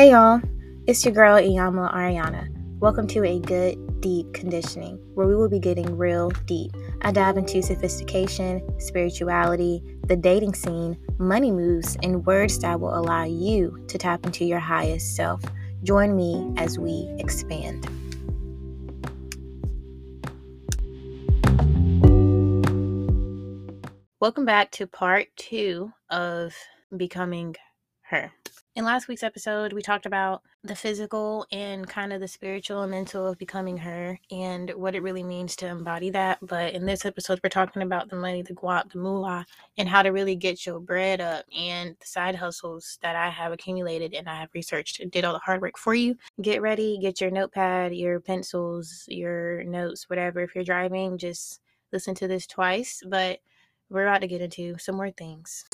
Hey y'all, it's your girl Iyamla Ariana. Welcome to a good, deep conditioning where we will be getting real deep. I dive into sophistication, spirituality, the dating scene, money moves, and words that will allow you to tap into your highest self. Join me as we expand. Welcome back to part two of Becoming Her. In last week's episode, we talked about the physical and kind of the spiritual and mental of becoming her and what it really means to embody that. But in this episode, we're talking about the money, the guap, the moolah, and how to really get your bread up and the side hustles that I have accumulated and I have researched and did all the hard work for you. Get ready, get your notepad, your pencils, your notes, whatever. If you're driving, just listen to this twice. But we're about to get into some more things.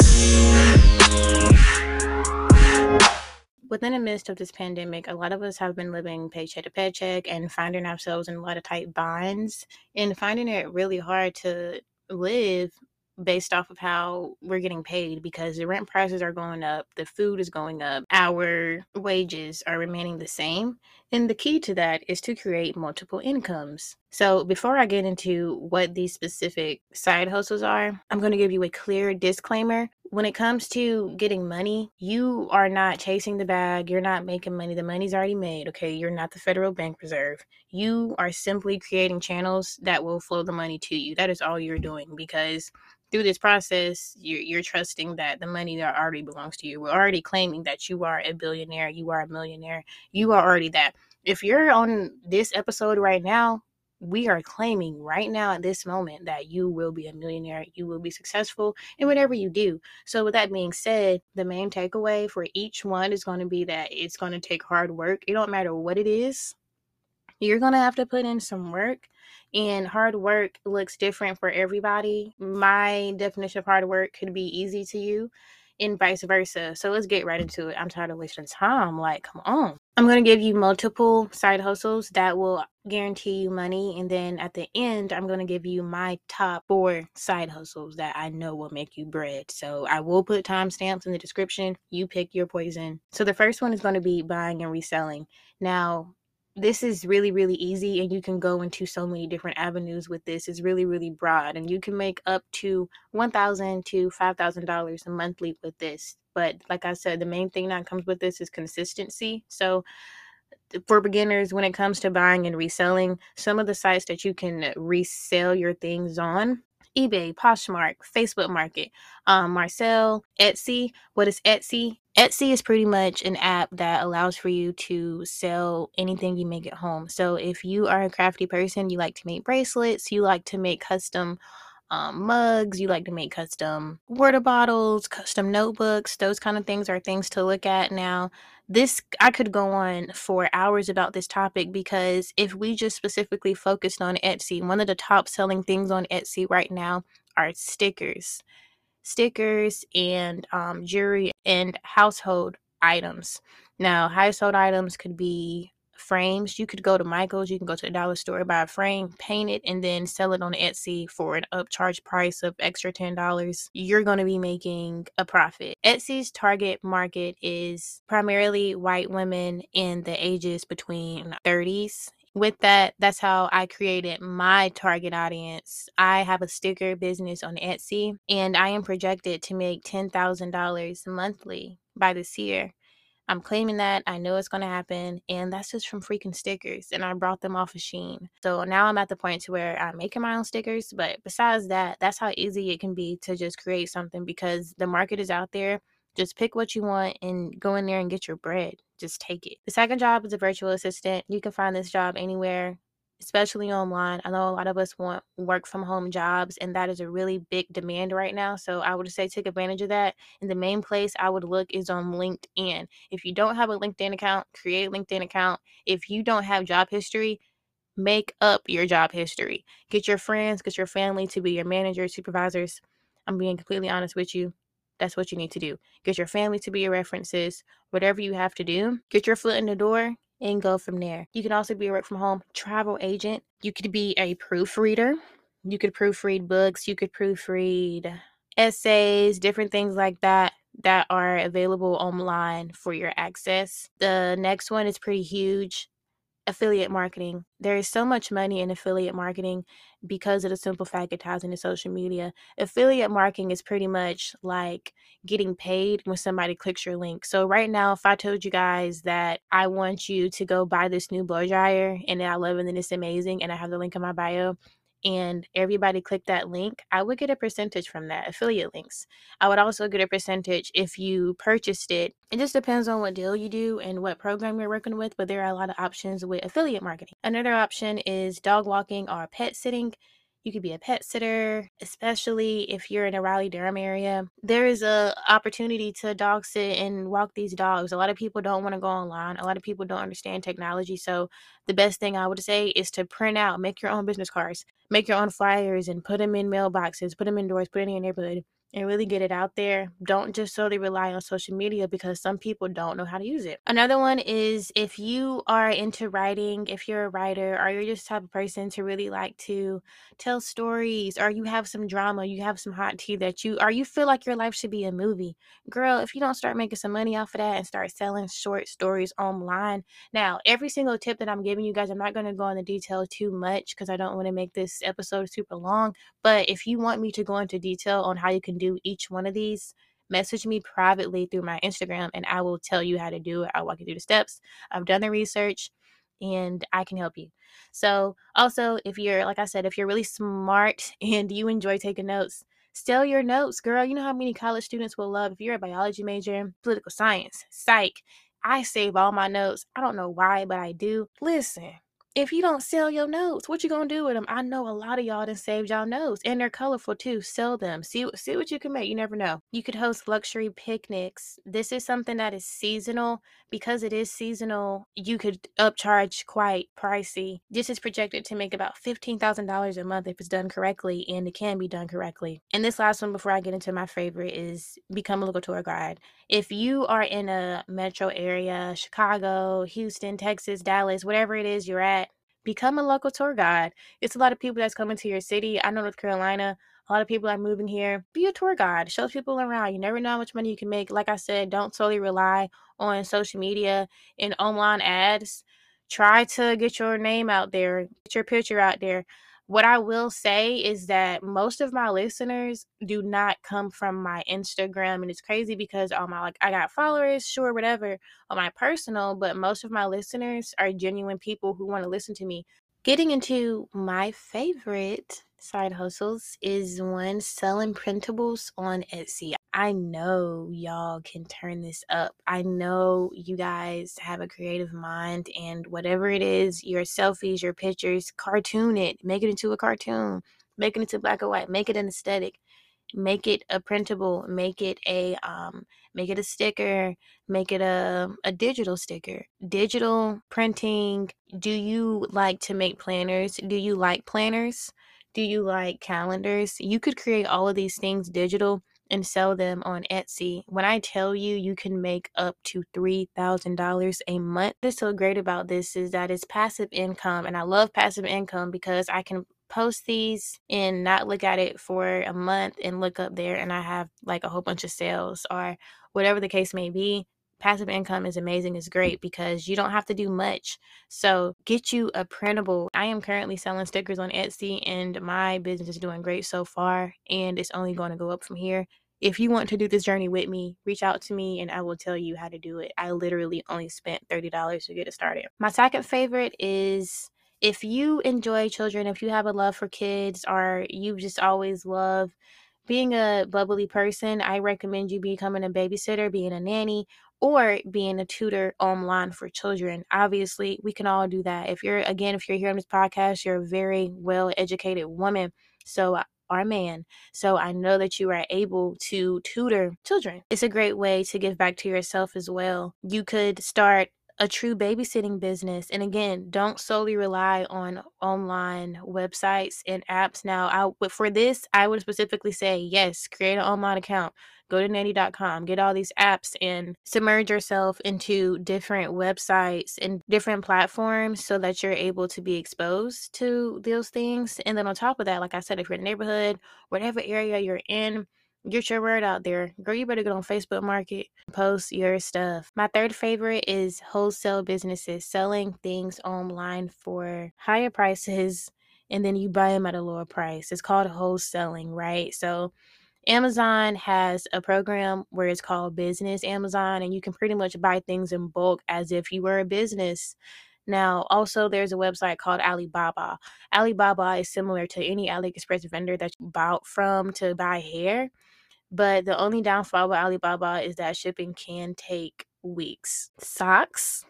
Within the midst of this pandemic, a lot of us have been living paycheck to paycheck and finding ourselves in a lot of tight binds and finding it really hard to live based off of how we're getting paid because the rent prices are going up, the food is going up, our wages are remaining the same. And the key to that is to create multiple incomes. So, before I get into what these specific side hustles are, I'm going to give you a clear disclaimer. When it comes to getting money, you are not chasing the bag. You're not making money. The money's already made. Okay. You're not the Federal Bank Reserve. You are simply creating channels that will flow the money to you. That is all you're doing because through this process, you're, you're trusting that the money that already belongs to you. We're already claiming that you are a billionaire, you are a millionaire, you are already that. If you're on this episode right now, we are claiming right now at this moment that you will be a millionaire, you will be successful in whatever you do. So, with that being said, the main takeaway for each one is going to be that it's going to take hard work. It don't matter what it is, you're going to have to put in some work and hard work looks different for everybody. My definition of hard work could be easy to you and vice versa. So let's get right into it. I'm tired of wasting time. Like, come on. I'm going to give you multiple side hustles that will guarantee you money. And then at the end, I'm going to give you my top four side hustles that I know will make you bread. So I will put timestamps in the description. You pick your poison. So the first one is going to be buying and reselling. Now, this is really really easy and you can go into so many different avenues with this it's really really broad and you can make up to 1000 to $5000 monthly with this but like i said the main thing that comes with this is consistency so for beginners when it comes to buying and reselling some of the sites that you can resell your things on eBay, Poshmark, Facebook Market, um, Marcel, Etsy. What is Etsy? Etsy is pretty much an app that allows for you to sell anything you make at home. So if you are a crafty person, you like to make bracelets, you like to make custom um, mugs, you like to make custom water bottles, custom notebooks, those kind of things are things to look at now. This, I could go on for hours about this topic because if we just specifically focused on Etsy, one of the top selling things on Etsy right now are stickers stickers and um, jewelry and household items. Now, household items could be frames. You could go to Michael's, you can go to a dollar store, buy a frame, paint it, and then sell it on Etsy for an upcharge price of extra $10. You're going to be making a profit. Etsy's target market is primarily white women in the ages between 30s with that, that's how I created my target audience. I have a sticker business on Etsy and I am projected to make $10,000 monthly by this year. I'm claiming that. I know it's going to happen. And that's just from freaking stickers. And I brought them off of Shein. So now I'm at the point to where I'm making my own stickers. But besides that, that's how easy it can be to just create something because the market is out there. Just pick what you want and go in there and get your bread. Just take it. The second job is a virtual assistant. You can find this job anywhere especially online. I know a lot of us want work from home jobs, and that is a really big demand right now. So I would say take advantage of that. And the main place I would look is on LinkedIn. If you don't have a LinkedIn account, create a LinkedIn account. If you don't have job history, make up your job history. Get your friends, get your family to be your managers, supervisors. I'm being completely honest with you. That's what you need to do. Get your family to be your references. Whatever you have to do, get your foot in the door and go from there. You can also be a work from home travel agent. You could be a proofreader. You could proofread books. You could proofread essays, different things like that. that are available online for your access. The next one is pretty huge affiliate marketing. There is so much money in affiliate marketing because of the simple fact it ties into social media. Affiliate marketing is pretty much like getting paid when somebody clicks your link. So right now, if I told you guys that I want you to go buy this new blow dryer and I love it and it's amazing and I have the link in my bio, and everybody clicked that link, I would get a percentage from that affiliate links. I would also get a percentage if you purchased it. It just depends on what deal you do and what program you're working with, but there are a lot of options with affiliate marketing. Another option is dog walking or pet sitting. You could be a pet sitter, especially if you're in a Raleigh Durham area. There is a opportunity to dog sit and walk these dogs. A lot of people don't want to go online. A lot of people don't understand technology. So the best thing I would say is to print out, make your own business cards, make your own flyers and put them in mailboxes, put them indoors, put it in your neighborhood and really get it out there. Don't just solely rely on social media because some people don't know how to use it. Another one is if you are into writing, if you're a writer, or you're just type of person to really like to tell stories, or you have some drama, you have some hot tea that you, or you feel like your life should be a movie. Girl, if you don't start making some money off of that and start selling short stories online. Now, every single tip that I'm giving you guys, I'm not going to go into detail too much because I don't want to make this episode super long. But if you want me to go into detail on how you can do each one of these, message me privately through my Instagram and I will tell you how to do it. I'll walk you through the steps. I've done the research and I can help you. So, also, if you're, like I said, if you're really smart and you enjoy taking notes, sell your notes, girl. You know how many college students will love if you're a biology major, political science, psych. I save all my notes. I don't know why, but I do. Listen, if you don't sell your notes, what you gonna do with them? I know a lot of y'all done saved y'all notes, and they're colorful too. Sell them. See see what you can make. You never know. You could host luxury picnics. This is something that is seasonal because it is seasonal. You could upcharge quite pricey. This is projected to make about fifteen thousand dollars a month if it's done correctly, and it can be done correctly. And this last one, before I get into my favorite, is become a local tour guide. If you are in a metro area, Chicago, Houston, Texas, Dallas, whatever it is you're at become a local tour guide. It's a lot of people that's coming to your city. I know North Carolina, a lot of people are moving here. Be a tour guide. Show people around. You never know how much money you can make. Like I said, don't solely rely on social media and online ads. Try to get your name out there, get your picture out there. What I will say is that most of my listeners do not come from my Instagram. And it's crazy because on my, like, I got followers, sure, whatever, on my personal, but most of my listeners are genuine people who want to listen to me. Getting into my favorite side hustles is one selling printables on Etsy. I know y'all can turn this up. I know you guys have a creative mind, and whatever it is your selfies, your pictures, cartoon it, make it into a cartoon, make it into black and white, make it an aesthetic. Make it a printable. Make it a um make it a sticker. Make it a, a digital sticker. Digital printing. Do you like to make planners? Do you like planners do you like calendars? You could create all of these things digital and sell them on Etsy. When I tell you you can make up to $3,000 a month, what's so great about this is that it's passive income. And I love passive income because I can post these and not look at it for a month and look up there and I have like a whole bunch of sales or whatever the case may be passive income is amazing is great because you don't have to do much. So get you a printable i am currently selling stickers on etsy and my business is doing great so far and it's only going to go up from here. If you want to do this journey with me reach out to me and i will tell you how to do it. I literally only spent $30 to get it started. My second favorite is if you enjoy children if you have a love for kids or you just always love being a bubbly person, I recommend you becoming a babysitter, being a nanny, or being a tutor online for children. Obviously, we can all do that. If you're, again, if you're here on this podcast, you're a very well educated woman. So, our man. So I know that you are able to tutor children. It's a great way to give back to yourself as well. You could start a true babysitting business. And again, don't solely rely on online websites and apps. Now, I but for this, I would specifically say yes, create an online account. Go to nanny.com, get all these apps and submerge yourself into different websites and different platforms so that you're able to be exposed to those things. And then on top of that, like I said, if you're in the neighborhood, whatever area you're in, Get your word out there. Girl, you better get on Facebook Market, post your stuff. My third favorite is wholesale businesses selling things online for higher prices and then you buy them at a lower price. It's called wholesaling, right? So Amazon has a program where it's called Business Amazon, and you can pretty much buy things in bulk as if you were a business. Now, also, there's a website called Alibaba. Alibaba is similar to any AliExpress vendor that you bought from to buy hair. But the only downfall with Alibaba is that shipping can take weeks. Socks.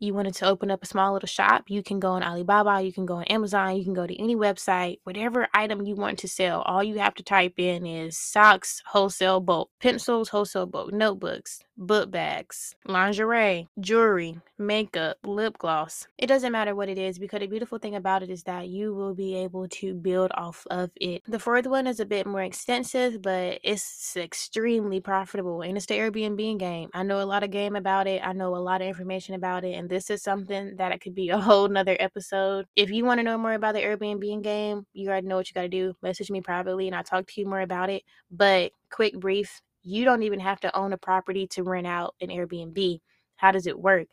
You wanted to open up a small little shop, you can go on Alibaba, you can go on Amazon, you can go to any website, whatever item you want to sell. All you have to type in is socks, wholesale bulk, pencils, wholesale bulk, notebooks, book bags, lingerie, jewelry, makeup, lip gloss. It doesn't matter what it is because the beautiful thing about it is that you will be able to build off of it. The fourth one is a bit more extensive, but it's extremely profitable and it's the Airbnb game. I know a lot of game about it. I know a lot of information about it, and this is something that it could be a whole nother episode. If you want to know more about the Airbnb game, you already know what you got to do. Message me privately and I'll talk to you more about it. But quick brief you don't even have to own a property to rent out an Airbnb. How does it work?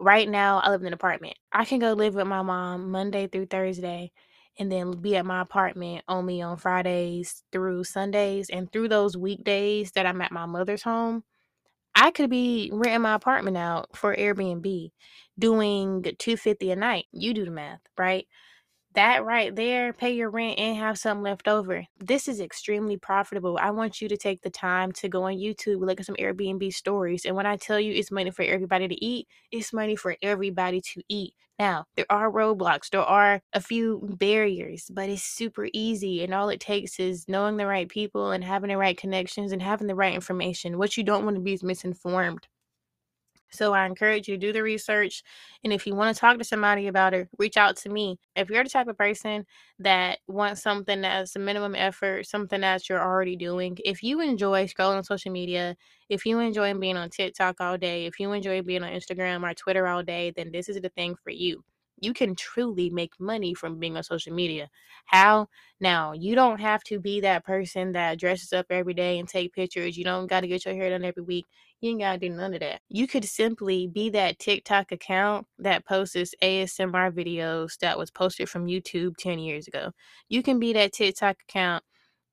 Right now, I live in an apartment. I can go live with my mom Monday through Thursday and then be at my apartment only on Fridays through Sundays. And through those weekdays that I'm at my mother's home, I could be renting my apartment out for Airbnb, doing 250 a night. You do the math, right? That right there, pay your rent and have some left over. This is extremely profitable. I want you to take the time to go on YouTube, look at some Airbnb stories. And when I tell you it's money for everybody to eat, it's money for everybody to eat. Now, there are roadblocks, there are a few barriers, but it's super easy. And all it takes is knowing the right people and having the right connections and having the right information. What you don't want to be is misinformed. So I encourage you to do the research. And if you want to talk to somebody about it, reach out to me. If you're the type of person that wants something that's a minimum effort, something that you're already doing, if you enjoy scrolling on social media, if you enjoy being on TikTok all day, if you enjoy being on Instagram or Twitter all day, then this is the thing for you you can truly make money from being on social media. How? Now, you don't have to be that person that dresses up every day and take pictures. You don't got to get your hair done every week. You ain't got to do none of that. You could simply be that TikTok account that posts ASMR videos that was posted from YouTube 10 years ago. You can be that TikTok account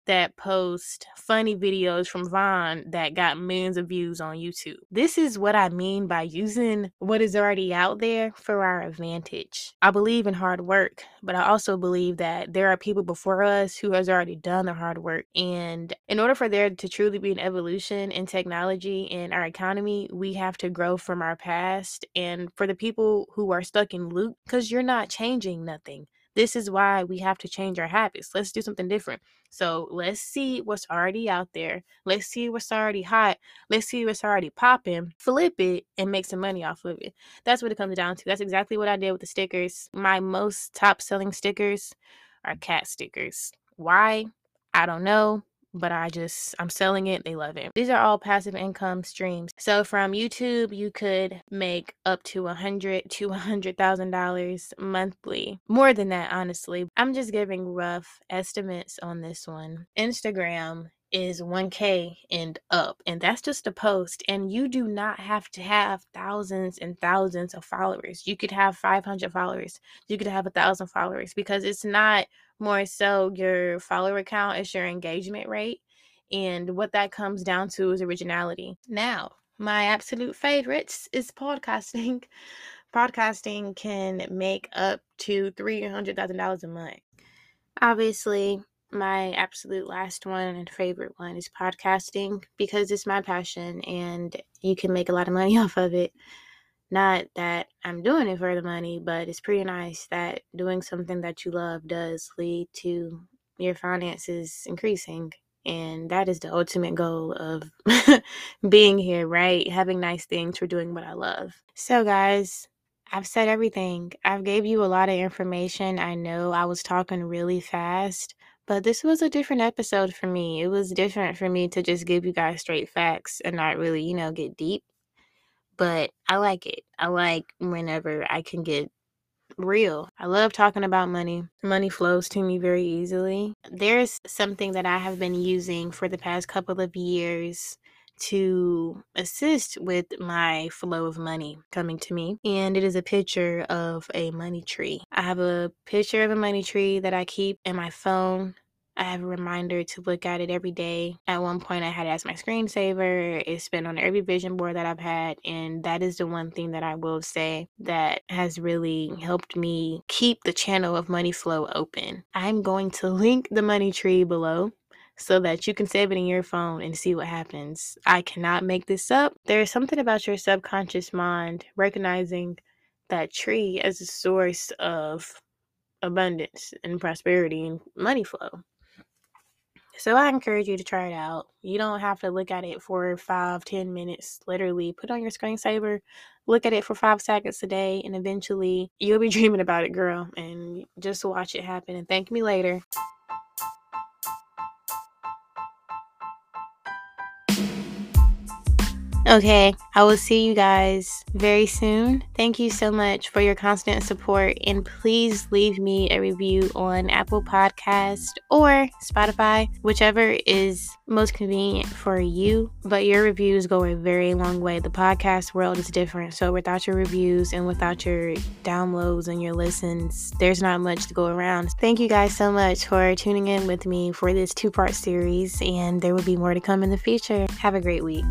that post funny videos from Vine that got millions of views on YouTube. This is what I mean by using what is already out there for our advantage. I believe in hard work, but I also believe that there are people before us who has already done the hard work. And in order for there to truly be an evolution in technology and our economy, we have to grow from our past. And for the people who are stuck in loop, because you're not changing nothing. This is why we have to change our habits. Let's do something different. So let's see what's already out there. Let's see what's already hot. Let's see what's already popping. Flip it and make some money off of it. That's what it comes down to. That's exactly what I did with the stickers. My most top selling stickers are cat stickers. Why? I don't know but I just I'm selling it. They love it. These are all passive income streams. So from YouTube, you could make up to a hundred to a hundred thousand dollars monthly. More than that, honestly. I'm just giving rough estimates on this one. Instagram is 1k and up and that's just a post and you do not have to have thousands and thousands of followers you could have 500 followers you could have a thousand followers because it's not more so your follower count is your engagement rate. And what that comes down to is originality. Now, my absolute favorites is podcasting. podcasting can make up to $300,000 a month. Obviously, my absolute last one and favorite one is podcasting because it's my passion and you can make a lot of money off of it. Not that I'm doing it for the money, but it's pretty nice that doing something that you love does lead to your finances increasing. And that is the ultimate goal of being here, right? Having nice things for doing what I love. So, guys, I've said everything. I've gave you a lot of information. I know I was talking really fast, but this was a different episode for me. It was different for me to just give you guys straight facts and not really, you know, get deep but I like it. I like whenever I can get real. I love talking about money. Money flows to me very easily. There's something that I have been using for the past couple of years to assist with my flow of money coming to me. And it is a picture of a money tree. I have a picture of a money tree that I keep in my phone I have a reminder to look at it every day. At one point, I had it as my screensaver. It's been on every vision board that I've had. And that is the one thing that I will say that has really helped me keep the channel of money flow open. I'm going to link the money tree below so that you can save it in your phone and see what happens. I cannot make this up. There's something about your subconscious mind recognizing that tree as a source of abundance and prosperity and money flow. So I encourage you to try it out. You don't have to look at it for five, ten minutes. Literally, put on your screensaver, look at it for five seconds a day, and eventually you'll be dreaming about it, girl. And just watch it happen and thank me later. Okay, I will see you guys very soon. Thank you so much for your constant support, and please leave me a review on Apple Podcast or Spotify, whichever is most convenient for you. But your reviews go a very long way. The podcast world is different, so without your reviews and without your downloads and your listens, there's not much to go around. Thank you guys so much for tuning in with me for this two part series, and there will be more to come in the future. Have a great week.